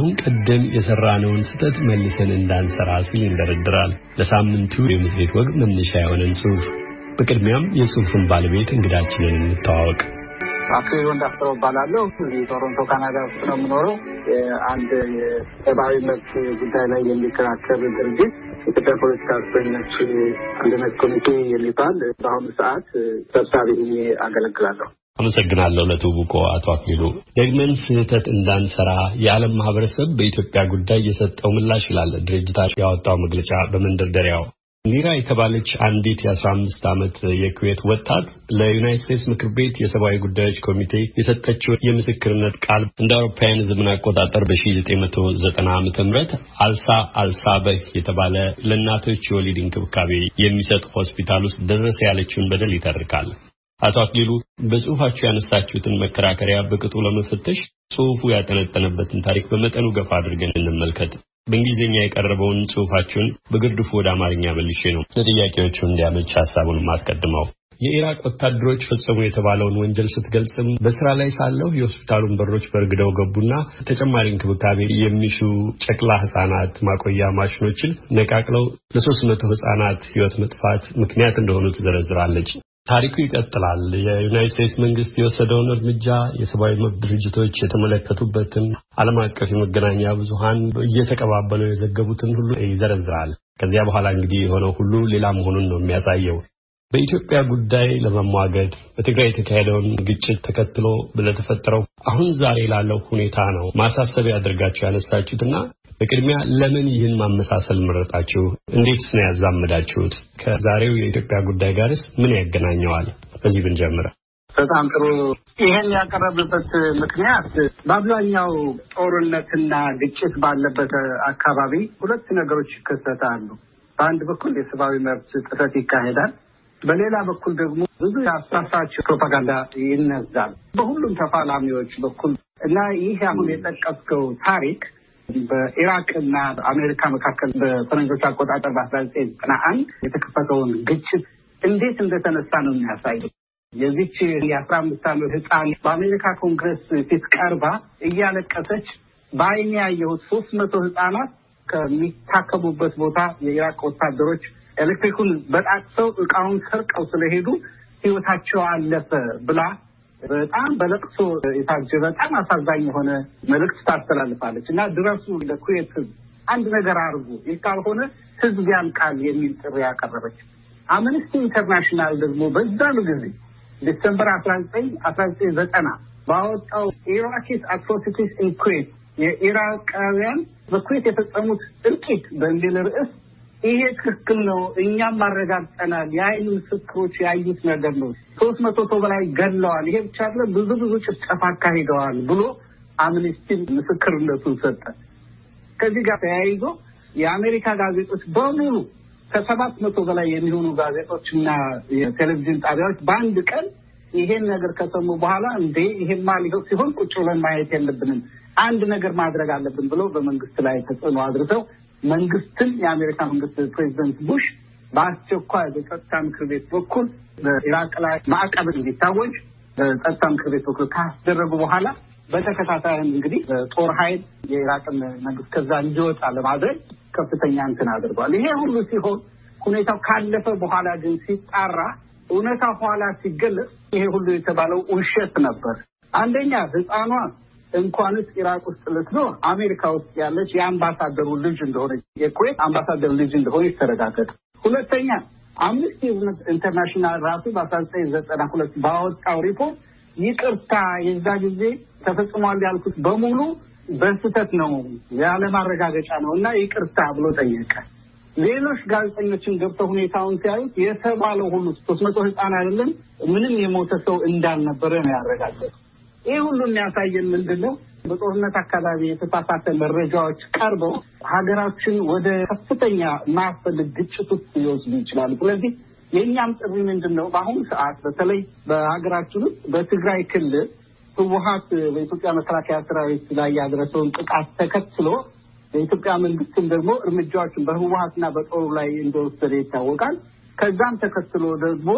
ከአሁን ቀደም የሰራነውን ስህተት መልሰን እንዳንሰራ ሲል ይንደረድራል። ለሳምንቱ የመጽሔት ወግ መነሻ የሆነን ጽሑፍ። በቅድሚያም የጽሑፉን ባለቤት እንግዳችንን እንተዋወቅ። አክሊሉ እንዳስረው እባላለሁ። ቶሮንቶ ካናዳ ውስጥ ነው የምኖረው። አንድ የሰብአዊ መብት ጉዳይ ላይ የሚከራከር ድርጅት የኢትዮጵያ ፖለቲካ እስረኞች አንድነት ኮሚቴ የሚባል በአሁኑ ሰዓት ሰብሳቢ አገለግላለሁ። አመሰግናለሁ ለትውውቆ አቶ አክሊሉ። ደግመን ስህተት እንዳንሰራ የዓለም ማህበረሰብ በኢትዮጵያ ጉዳይ የሰጠው ምላሽ ይላል ድርጅታቸው ያወጣው መግለጫ በመንደርደሪያው ኒራ የተባለች አንዲት የአስራ አምስት ዓመት የኩዌት ወጣት ለዩናይት ስቴትስ ምክር ቤት የሰብአዊ ጉዳዮች ኮሚቴ የሰጠችው የምስክርነት ቃል እንደ አውሮፓውያን ዘመን አቆጣጠር በ1990 ዓ ም አልሳ አልሳበህ የተባለ ለእናቶች የወሊድ እንክብካቤ የሚሰጥ ሆስፒታል ውስጥ ደረሰ ያለችውን በደል ይተርካል። አቶ አክሊሉ በጽሁፋችሁ ያነሳችሁትን መከራከሪያ በቅጡ ለመፈተሽ ጽሁፉ ያጠነጠነበትን ታሪክ በመጠኑ ገፋ አድርገን እንመልከት። በእንግሊዝኛ የቀረበውን ጽሁፋችሁን በግርድፉ ወደ አማርኛ መልሼ ነው ለጥያቄዎቹ እንዲያመች ሀሳቡን ማስቀድመው። የኢራቅ ወታደሮች ፈጸሙ የተባለውን ወንጀል ስትገልጽም በስራ ላይ ሳለሁ የሆስፒታሉን በሮች በርግደው ገቡና ተጨማሪ እንክብካቤ የሚሹ ጨቅላ ህጻናት ማቆያ ማሽኖችን ነቃቅለው ለሶስት መቶ ህጻናት ህይወት መጥፋት ምክንያት እንደሆኑ ትዘረዝራለች። ታሪኩ ይቀጥላል። የዩናይት ስቴትስ መንግስት የወሰደውን እርምጃ የሰብአዊ መብት ድርጅቶች የተመለከቱበትን ዓለም አቀፍ የመገናኛ ብዙሃን እየተቀባበሉ የዘገቡትን ሁሉ ይዘረዝራል። ከዚያ በኋላ እንግዲህ የሆነው ሁሉ ሌላ መሆኑን ነው የሚያሳየው። በኢትዮጵያ ጉዳይ ለመሟገድ በትግራይ የተካሄደውን ግጭት ተከትሎ ለተፈጠረው አሁን ዛሬ ላለው ሁኔታ ነው ማሳሰቢያ አድርጋችሁ ያነሳችሁትና በቅድሚያ ለምን ይህን ማመሳሰል መረጣችሁ? እንዴትስ ነው ያዛመዳችሁት? ከዛሬው የኢትዮጵያ ጉዳይ ጋርስ ምን ያገናኘዋል? በዚህ ብንጀምረ በጣም ጥሩ። ይህን ያቀረብበት ምክንያት በአብዛኛው ጦርነትና ግጭት ባለበት አካባቢ ሁለት ነገሮች ይከሰታሉ። በአንድ በኩል የሰብአዊ መብት ጥሰት ይካሄዳል። በሌላ በኩል ደግሞ ብዙ የአሳሳች ፕሮፓጋንዳ ይነዛል በሁሉም ተፋላሚዎች በኩል እና ይህ አሁን የጠቀስከው ታሪክ በኢራቅ እና በአሜሪካ መካከል በፈረንጆች አቆጣጠር በአስራ ዘጠኝ ዘጠና አንድ የተከፈተውን ግጭት እንዴት እንደተነሳ ነው የሚያሳየው። የዚች የአስራ አምስት ዓመት ህፃን በአሜሪካ ኮንግረስ ፊት ቀርባ እያለቀሰች በአይኔ ያየሁት ሶስት መቶ ህፃናት ከሚታከሙበት ቦታ የኢራቅ ወታደሮች ኤሌክትሪኩን በጣጥሰው እቃውን ሰርቀው ስለሄዱ ህይወታቸው አለፈ ብላ በጣም በለቅሶ የታጀበ በጣም አሳዛኝ የሆነ መልእክት ታስተላልፋለች እና ድረሱ ለኩዌት ህዝብ አንድ ነገር አድርጉ፣ ይህ ካልሆነ ህዝብ ያልቃል የሚል ጥሪ ያቀረበች። አምነስቲ ኢንተርናሽናል ደግሞ በዛኑ ጊዜ December አስራ ዘጠኝ አስራ ዘጠኝ ዘጠና ባወጣው Iraqis atrocities in Kuwait የኢራቃውያን በኩዌት የፈጸሙት እልቂት በሚል ርዕስ ይሄ ትክክል ነው፣ እኛም አረጋግጠናል፣ የአይን ምስክሮች ያዩት ነገር ነው፣ ሶስት መቶ ሰው በላይ ገድለዋል፣ ይሄ ብቻ አለ ብዙ ብዙ ጭፍጨፋ አካሂደዋል ብሎ አምኒስቲ ምስክርነቱን ሰጠ። ከዚህ ጋር ተያይዞ የአሜሪካ ጋዜጦች በሙሉ ከሰባት መቶ በላይ የሚሆኑ ጋዜጦች እና የቴሌቪዥን ጣቢያዎች በአንድ ቀን ይሄን ነገር ከሰሙ በኋላ እንዴ ይሄማ ሊሆን ሲሆን ቁጭ ብለን ማየት የለብንም አንድ ነገር ማድረግ አለብን ብሎ በመንግስት ላይ ተጽዕኖ አድርሰው መንግስትን የአሜሪካ መንግስት ፕሬዚደንት ቡሽ በአስቸኳይ በጸጥታ ምክር ቤት በኩል በኢራቅ ላይ ማዕቀብ እንዲታወጅ በጸጥታ ምክር ቤት በኩል ካስደረጉ በኋላ በተከታታይም እንግዲህ ጦር ኃይል የኢራቅን መንግስት ከዛ እንዲወጣ ለማድረግ ከፍተኛ እንትን አድርጓል። ይሄ ሁሉ ሲሆን ሁኔታው ካለፈ በኋላ ግን ሲጣራ እውነታ ኋላ ሲገለጽ ይሄ ሁሉ የተባለው ውሸት ነበር። አንደኛ ህፃኗ እንኳንስ ኢራቅ ውስጥ ልትኖር አሜሪካ ውስጥ ያለች የአምባሳደሩ ልጅ እንደሆነች የኩዌት አምባሳደር ልጅ እንደሆነች ተረጋገጠ። ሁለተኛ አምነስቲ ኢንተርናሽናል ራሱ በአስራ ዘጠኝ ዘጠና ሁለት ባወጣው ሪፖርት ይቅርታ የዛ ጊዜ ተፈጽሟል ያልኩት በሙሉ በስህተት ነው ያለማረጋገጫ ነው እና ይቅርታ ብሎ ጠየቀ። ሌሎች ጋዜጠኞችን ገብተው ሁኔታውን ሲያዩት የተባለው ሁሉ ሶስት መቶ ህፃን አይደለም ምንም የሞተ ሰው እንዳልነበረ ነው ያረጋገጡ። ይህ ሁሉ የሚያሳየን ምንድን ነው? በጦርነት አካባቢ የተሳሳተ መረጃዎች ቀርበው ሀገራችን ወደ ከፍተኛ የማያስፈልግ ግጭት ውስጥ ሊወስዱ ይችላሉ። ስለዚህ የእኛም ጥሪ ምንድን ነው? በአሁኑ ሰዓት በተለይ በሀገራችን ውስጥ በትግራይ ክልል ህወሀት በኢትዮጵያ መከላከያ ሰራዊት ላይ ያደረሰውን ጥቃት ተከትሎ የኢትዮጵያ መንግስትም ደግሞ እርምጃዎችን በህወሀትና በጦሩ ላይ እንደወሰደ ይታወቃል። ከዛም ተከትሎ ደግሞ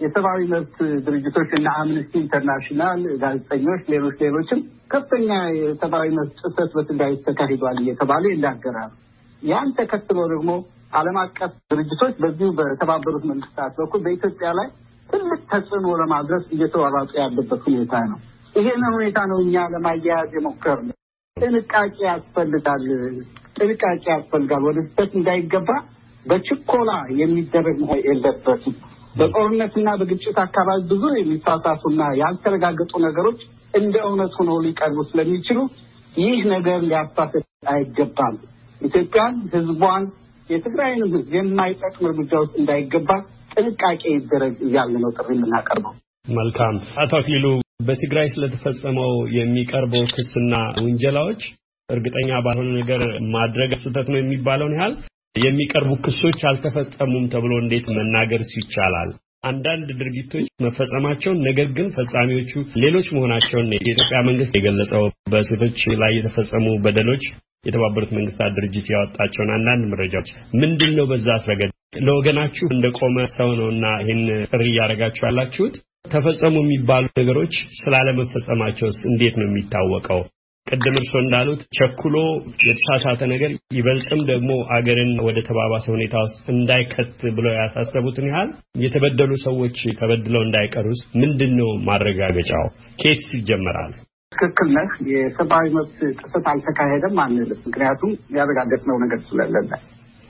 የሰብአዊ መብት ድርጅቶች እና አምነስቲ ኢንተርናሽናል፣ ጋዜጠኞች፣ ሌሎች ሌሎችም ከፍተኛ የሰብአዊ መብት ጥሰት በትግራይ ተካሂዷል እየተባሉ ይናገራሉ። ያን ተከትሎ ደግሞ ዓለም አቀፍ ድርጅቶች በዚሁ በተባበሩት መንግስታት በኩል በኢትዮጵያ ላይ ትልቅ ተጽዕኖ ለማድረስ እየተሯሯጡ ያለበት ሁኔታ ነው። ይሄንን ሁኔታ ነው እኛ ለማያያዝ የሞከርነው። ጥንቃቄ ያስፈልጋል። ጥንቃቄ ያስፈልጋል። ወደ ስህተት እንዳይገባ በችኮላ የሚደረግ መሆን የለበትም። በጦርነትና በግጭት አካባቢ ብዙ የሚሳሳቱና ያልተረጋገጡ ነገሮች እንደ እውነት ሆነው ሊቀርቡ ስለሚችሉ ይህ ነገር ሊያሳስት አይገባም። ኢትዮጵያን፣ ሕዝቧን፣ የትግራይንም ሕዝብ የማይጠቅም እርምጃ ውስጥ እንዳይገባ ጥንቃቄ ይደረግ እያለ ነው ጥሪ የምናቀርበው። መልካም አቶ አክሊሉ በትግራይ ስለተፈጸመው የሚቀርበው ክስና ውንጀላዎች እርግጠኛ ባልሆነ ነገር ማድረግ ስህተት ነው የሚባለውን ያህል የሚቀርቡ ክሶች አልተፈጸሙም ተብሎ እንዴት መናገርስ ይቻላል? አንዳንድ ድርጊቶች መፈጸማቸውን ነገር ግን ፈጻሚዎቹ ሌሎች መሆናቸውን የኢትዮጵያ መንግስት የገለጸው በሴቶች ላይ የተፈጸሙ በደሎች የተባበሩት መንግስታት ድርጅት ያወጣቸውን አንዳንድ መረጃዎች ምንድን ነው? በዛ አስረገድ ለወገናችሁ እንደቆመ ሰው ነውና ይህን ጥሪ እያደረጋችሁ ያላችሁት ተፈጸሙ የሚባሉ ነገሮች ስላለመፈጸማቸውስ እንዴት ነው የሚታወቀው? ቅድም እርስዎ እንዳሉት ቸኩሎ የተሳሳተ ነገር ይበልጥም ደግሞ አገርን ወደ ተባባሰ ሁኔታ ውስጥ እንዳይከት ብለው ያሳሰቡትን ያህል የተበደሉ ሰዎች ተበድለው እንዳይቀሩስ ምንድን ነው ማረጋገጫው? ኬትስ ይጀመራል? ትክክል ነህ። የሰብአዊ መብት ጥሰት አልተካሄደም አንልም። ምክንያቱም ያረጋገጥነው ነገር ስለሌለ።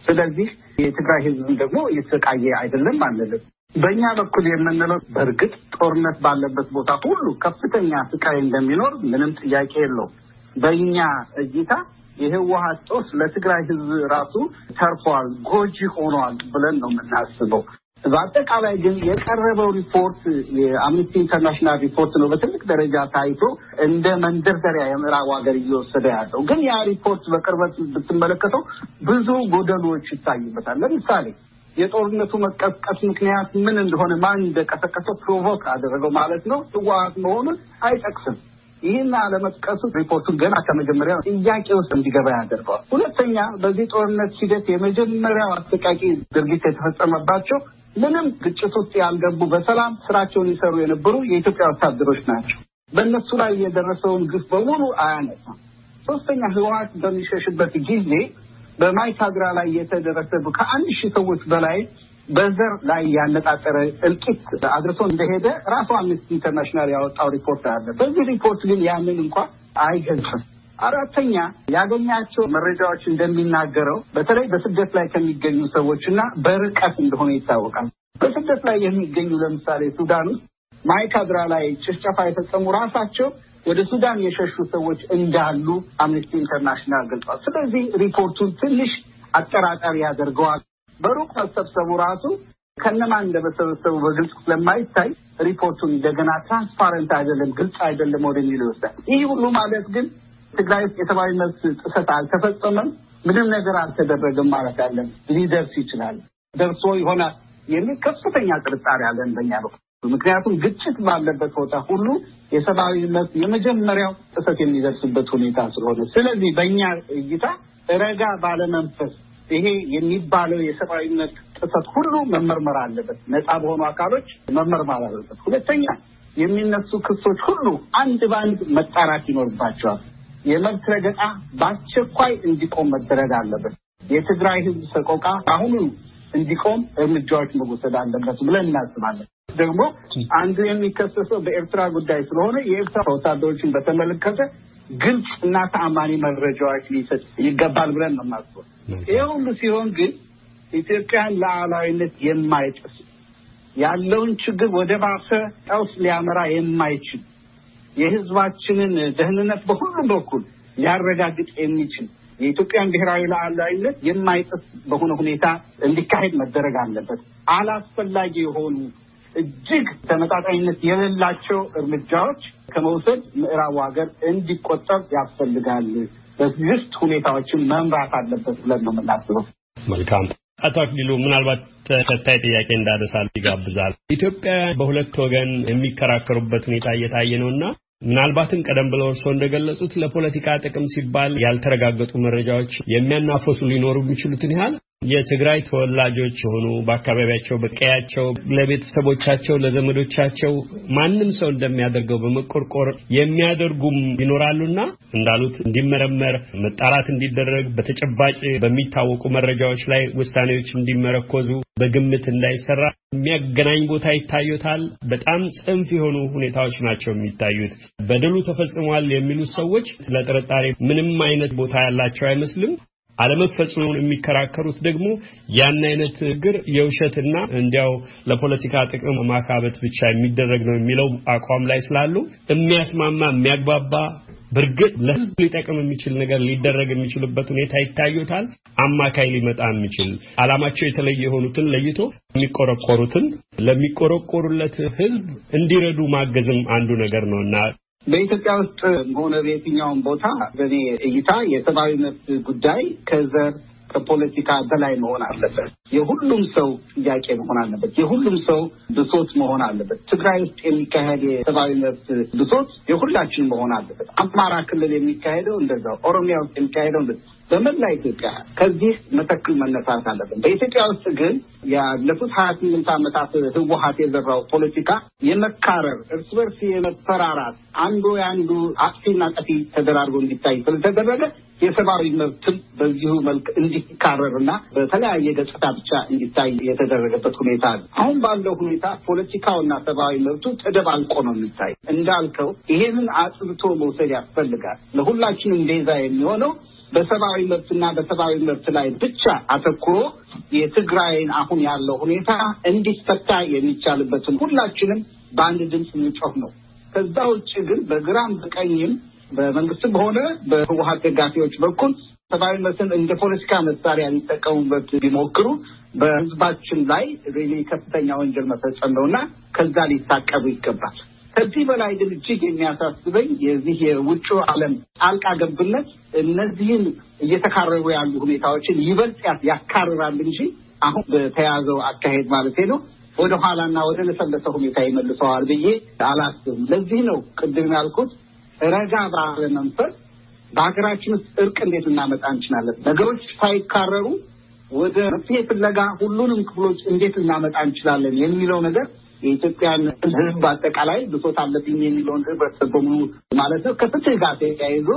ስለዚህ የትግራይ ህዝብም ደግሞ እየተሰቃየ አይደለም አንልም። በእኛ በኩል የምንለው በእርግጥ ጦርነት ባለበት ቦታ ሁሉ ከፍተኛ ስቃይ እንደሚኖር ምንም ጥያቄ የለውም። በእኛ እይታ የህወሀት ጦስ ለትግራይ ህዝብ ራሱ ተርፏል፣ ጎጂ ሆኗል ብለን ነው የምናስበው። በአጠቃላይ ግን የቀረበው ሪፖርት የአምነስቲ ኢንተርናሽናል ሪፖርት ነው። በትልቅ ደረጃ ታይቶ እንደ መንደርደሪያ የምዕራቡ ሀገር እየወሰደ ያለው ግን ያ ሪፖርት በቅርበት ብትመለከተው ብዙ ጎደሎች ይታዩበታል። ለምሳሌ የጦርነቱ መቀስቀስ ምክንያት ምን እንደሆነ ማን እንደቀሰቀሰው provoke አደረገው ማለት ነው ህወሀት መሆኑን አይጠቅስም። ይህን አለመጥቀሱ ሪፖርቱን ገና ከመጀመሪያ ጥያቄ ውስጥ እንዲገባ ያደርገዋል። ሁለተኛ በዚህ ጦርነት ሂደት የመጀመሪያው አሰቃቂ ድርጊት የተፈጸመባቸው ምንም ግጭት ውስጥ ያልገቡ በሰላም ስራቸውን ይሰሩ የነበሩ የኢትዮጵያ ወታደሮች ናቸው። በእነሱ ላይ የደረሰውን ግፍ በሙሉ አያነሳም። ሶስተኛ ህወሀት በሚሸሽበት ጊዜ በማይካድራ ላይ የተደረሰ ከአንድ ሺህ ሰዎች በላይ በዘር ላይ ያነጣጠረ እልቂት አድርሶ እንደሄደ ራሱ አምነስቲ ኢንተርናሽናል ያወጣው ሪፖርት አለ። በዚህ ሪፖርት ግን ያንን እንኳን አይገልጽም። አራተኛ ያገኛቸው መረጃዎች እንደሚናገረው በተለይ በስደት ላይ ከሚገኙ ሰዎች እና በርቀት እንደሆነ ይታወቃል። በስደት ላይ የሚገኙ ለምሳሌ ሱዳን ውስጥ ማይካድራ ላይ ጭፍጨፋ የፈጸሙ ራሳቸው ወደ ሱዳን የሸሹ ሰዎች እንዳሉ አምነስቲ ኢንተርናሽናል ገልጿል። ስለዚህ ሪፖርቱን ትንሽ አጠራጣሪ ያደርገዋል። በሩቅ መሰብሰቡ ራሱ ከነማን እንደመሰበሰቡ በግልጽ ስለማይታይ ሪፖርቱን እንደገና transparent አይደለም፣ ግልጽ አይደለም ወደሚል ይወስዳል። ይህ ሁሉ ማለት ግን ትግራይ ውስጥ የሰብአዊ መብት ጥሰት አልተፈጸመም፣ ምንም ነገር አልተደረገም ማለት አለን። ሊደርስ ይችላል፣ ደርሶ ይሆናል የሚል ከፍተኛ ጥርጣሬ አለን በኛ በኩል። ምክንያቱም ግጭት ባለበት ቦታ ሁሉ የሰብአዊ መብት የመጀመሪያው ጥሰት የሚደርስበት ሁኔታ ስለሆነ፣ ስለዚህ በእኛ እይታ ረጋ ባለመንፈስ ይሄ የሚባለው የሰብአዊነት ጥሰት ሁሉ መመርመር አለበት። ነፃ በሆኑ አካሎች መመርመር አለበት። ሁለተኛ የሚነሱ ክሶች ሁሉ አንድ በአንድ መጣራት ይኖርባቸዋል። የመብት ረገጣ በአስቸኳይ እንዲቆም መደረግ አለበት። የትግራይ ሕዝብ ሰቆቃ አሁኑ እንዲቆም እርምጃዎች መወሰድ አለበት ብለን እናስባለን። ደግሞ አንዱ የሚከሰሰው በኤርትራ ጉዳይ ስለሆነ የኤርትራ ወታደሮችን በተመለከተ ግልጽ እና ተአማኒ መረጃዎች ሊሰጥ ይገባል ብለን ነው የማስበው። ይህ ሁሉ ሲሆን ግን ኢትዮጵያን ሉዓላዊነት የማይጥስ ያለውን ችግር ወደ ባሰ ቀውስ ሊያመራ የማይችል የህዝባችንን ደህንነት በሁሉም በኩል ሊያረጋግጥ የሚችል የኢትዮጵያን ብሔራዊ ሉዓላዊነት የማይጥስ በሆነ ሁኔታ እንዲካሄድ መደረግ አለበት። አላስፈላጊ የሆኑ እጅግ ተመጣጣኝነት የሌላቸው እርምጃዎች ከመውሰድ ምዕራቡ ሀገር እንዲቆጠብ ያስፈልጋል። በትዕግስት ሁኔታዎችን መምራት አለበት ብለን ነው የምናስበው። መልካም አቶ አክሊሉ ምናልባት ተከታይ ጥያቄ እንዳነሳል ይጋብዛል። ኢትዮጵያ በሁለት ወገን የሚከራከሩበት ሁኔታ እየታየ ነው እና ምናልባትም ቀደም ብለው እርስዎ እንደገለጹት ለፖለቲካ ጥቅም ሲባል ያልተረጋገጡ መረጃዎች የሚያናፈሱ ሊኖሩ የሚችሉትን ያህል የትግራይ ተወላጆች የሆኑ በአካባቢያቸው በቀያቸው ለቤተሰቦቻቸው ለዘመዶቻቸው ማንም ሰው እንደሚያደርገው በመቆርቆር የሚያደርጉም ይኖራሉና እንዳሉት እንዲመረመር መጣራት እንዲደረግ በተጨባጭ በሚታወቁ መረጃዎች ላይ ውሳኔዎች እንዲመረኮዙ በግምት እንዳይሰራ የሚያገናኝ ቦታ ይታዩታል። በጣም ጽንፍ የሆኑ ሁኔታዎች ናቸው የሚታዩት። በደሉ ተፈጽሟል የሚሉት ሰዎች ለጥርጣሬ ምንም አይነት ቦታ ያላቸው አይመስልም። አለመፈጸሙን የሚከራከሩት ደግሞ ያን አይነት ንግግር የውሸትና እንዲያው ለፖለቲካ ጥቅም ማካበት ብቻ የሚደረግ ነው የሚለው አቋም ላይ ስላሉ የሚያስማማ የሚያግባባ በእርግጥ ለሕዝብ ሊጠቅም የሚችል ነገር ሊደረግ የሚችልበት ሁኔታ ይታዩታል። አማካይ ሊመጣ የሚችል አላማቸው የተለየ የሆኑትን ለይቶ የሚቆረቆሩትን ለሚቆረቆሩለት ሕዝብ እንዲረዱ ማገዝም አንዱ ነገር ነው እና በኢትዮጵያ ውስጥ ሆነ በየትኛውም ቦታ በእኔ እይታ የሰብአዊ መብት ጉዳይ ከዘር ከፖለቲካ በላይ መሆን አለበት። የሁሉም ሰው ጥያቄ መሆን አለበት። የሁሉም ሰው ብሶት መሆን አለበት። ትግራይ ውስጥ የሚካሄድ የሰብአዊ መብት ብሶት የሁላችን መሆን አለበት። አማራ ክልል የሚካሄደው እንደዛው፣ ኦሮሚያ ውስጥ የሚካሄደው እንደዛው በመላ ኢትዮጵያ ከዚህ መተክል መነሳት አለብን። በኢትዮጵያ ውስጥ ግን ያለፉት ሀያ ስምንት ዓመታት ህወሀት የዘራው ፖለቲካ የመካረር እርስ በርስ የመፈራራት አንዱ የአንዱ አጥፊና ጠፊ ተደራርጎ እንዲታይ ስለተደረገ የሰብአዊ መብትም በዚሁ መልክ እንዲካረርና በተለያየ ገጽታ ብቻ እንዲታይ የተደረገበት ሁኔታ አለ። አሁን ባለው ሁኔታ ፖለቲካውና ሰብአዊ መብቱ ተደባልቆ ነው የሚታይ። እንዳልከው ይሄንን አጽብቶ መውሰድ ያስፈልጋል። ለሁላችንም ቤዛ የሚሆነው በሰብአዊ መብትና በሰብአዊ መብት ላይ ብቻ አተኩሮ የትግራይን አሁን ያለው ሁኔታ እንዲፈታ የሚቻልበትን ሁላችንም በአንድ ድምፅ ምንጮህ ነው። ከዛ ውጭ ግን በግራም በቀኝም በመንግስትም ሆነ በህወሀት ደጋፊዎች በኩል ሰብአዊ እንደ ፖለቲካ መሳሪያ ሊጠቀሙበት ቢሞክሩ በህዝባችን ላይ ከፍተኛ ወንጀል መፈጸም ነው እና ከዛ ሊታቀቡ ይገባል። ከዚህ በላይ ግን እጅግ የሚያሳስበኝ የዚህ የውጭ ዓለም ጣልቃ ገብነት እነዚህን እየተካረሩ ያሉ ሁኔታዎችን ይበልጥ ያካርራል እንጂ አሁን በተያዘው አካሄድ ማለት ነው ወደ ኋላና ወደ ለሰለሰ ሁኔታ ይመልሰዋል ብዬ አላስብም። ለዚህ ነው ቅድም ያልኩት ረጋ ባለ መንፈስ በሀገራችን ውስጥ እርቅ እንዴት ልናመጣ እንችላለን፣ ነገሮች ሳይካረሩ ወደ መፍትሄ ፍለጋ ሁሉንም ክፍሎች እንዴት ልናመጣ እንችላለን የሚለው ነገር የኢትዮጵያን ሕዝብ አጠቃላይ ብሶት አለብኝ የሚለውን ህብረተሰብ በሙሉ ማለት ነው። ከፍትህ ጋር ተያይዞ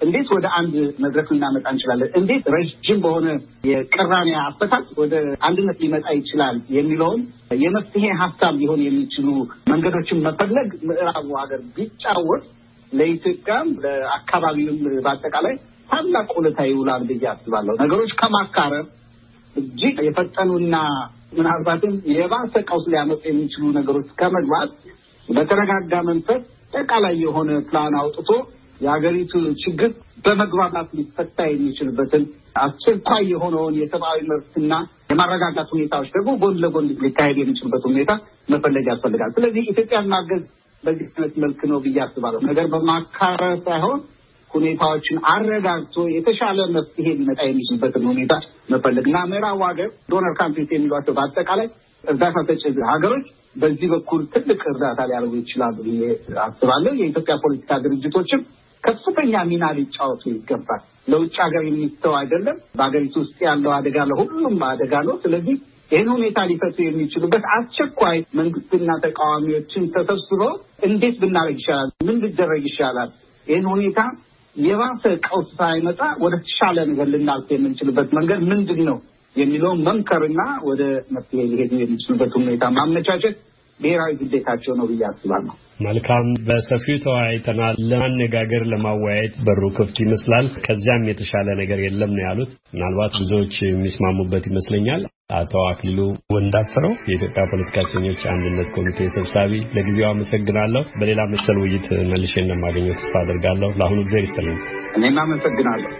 እንዴት ወደ አንድ መድረክ ልናመጣ እንችላለን፣ እንዴት ረዥም በሆነ የቅራኔ አፈታት ወደ አንድነት ሊመጣ ይችላል የሚለውን የመፍትሄ ሀሳብ ሊሆን የሚችሉ መንገዶችን መፈለግ ምዕራቡ ሀገር ቢጫወት ለኢትዮጵያም ለአካባቢውም በአጠቃላይ ታላቅ ውለታ ይውላል ብዬ አስባለሁ። ነገሮች ከማካረር እጅግ የፈጠኑና ምናልባትም የባሰ ቀውስ ሊያመጡ የሚችሉ ነገሮች ከመግባት በተረጋጋ መንፈስ አጠቃላይ የሆነ ፕላን አውጥቶ የሀገሪቱ ችግር በመግባባት ሊፈታ የሚችልበትን አስቸኳይ የሆነውን የሰብአዊ መብትና የማረጋጋት ሁኔታዎች ደግሞ ጎን ለጎን ሊካሄድ የሚችልበት ሁኔታ መፈለግ ያስፈልጋል። ስለዚህ ኢትዮጵያን ማገዝ በዚህ አይነት መልክ ነው ብዬ አስባለሁ። ነገር በማካረር ሳይሆን ሁኔታዎችን አረጋግቶ የተሻለ መፍትሄ ሊመጣ የሚችልበትን ሁኔታ መፈለግ እና ምዕራቡ ሀገር donor countries የሚሏቸው በአጠቃላይ እርዳታ ሰጪ ሀገሮች በዚህ በኩል ትልቅ እርዳታ ሊያደርጉ ይችላሉ ብዬ አስባለሁ። የኢትዮጵያ ፖለቲካ ድርጅቶችም ከፍተኛ ሚና ሊጫወቱ ይገባል። ለውጭ ሀገር የሚተው አይደለም። በሀገሪቱ ውስጥ ያለው አደጋ ለሁሉም አደጋ ነው። ስለዚህ ይህን ሁኔታ ሊፈቱ የሚችሉበት አስቸኳይ መንግስትና ተቃዋሚዎችን ተሰብስበው እንዴት ብናደርግ ይሻላል፣ ምን ሊደረግ ይሻላል፣ ይህን ሁኔታ የባሰ ቀውስ ሳይመጣ ወደ ተሻለ ነገር ልናልፍ የምንችልበት መንገድ ምንድን ነው የሚለውን መምከርና ወደ መፍትሄ ሊሄዱ የሚችሉበት ሁኔታ ማመቻቸት ብሔራዊ ግዴታቸው ነው ብዬ አስባለሁ። መልካም፣ በሰፊው ተወያይተናል። ለማነጋገር ለማወያየት በሩ ክፍት ይመስላል። ከዚያም የተሻለ ነገር የለም ነው ያሉት። ምናልባት ብዙዎች የሚስማሙበት ይመስለኛል። አቶ አክሊሉ ወንዳፈረው የኢትዮጵያ ፖለቲካ እስረኞች አንድነት ኮሚቴ ሰብሳቢ፣ ለጊዜው አመሰግናለሁ። በሌላ መሰል ውይይት መልሼ እንደማገኘው ተስፋ አድርጋለሁ። ለአሁኑ ጊዜ ይስጥልኝ። እኔም አመሰግናለሁ።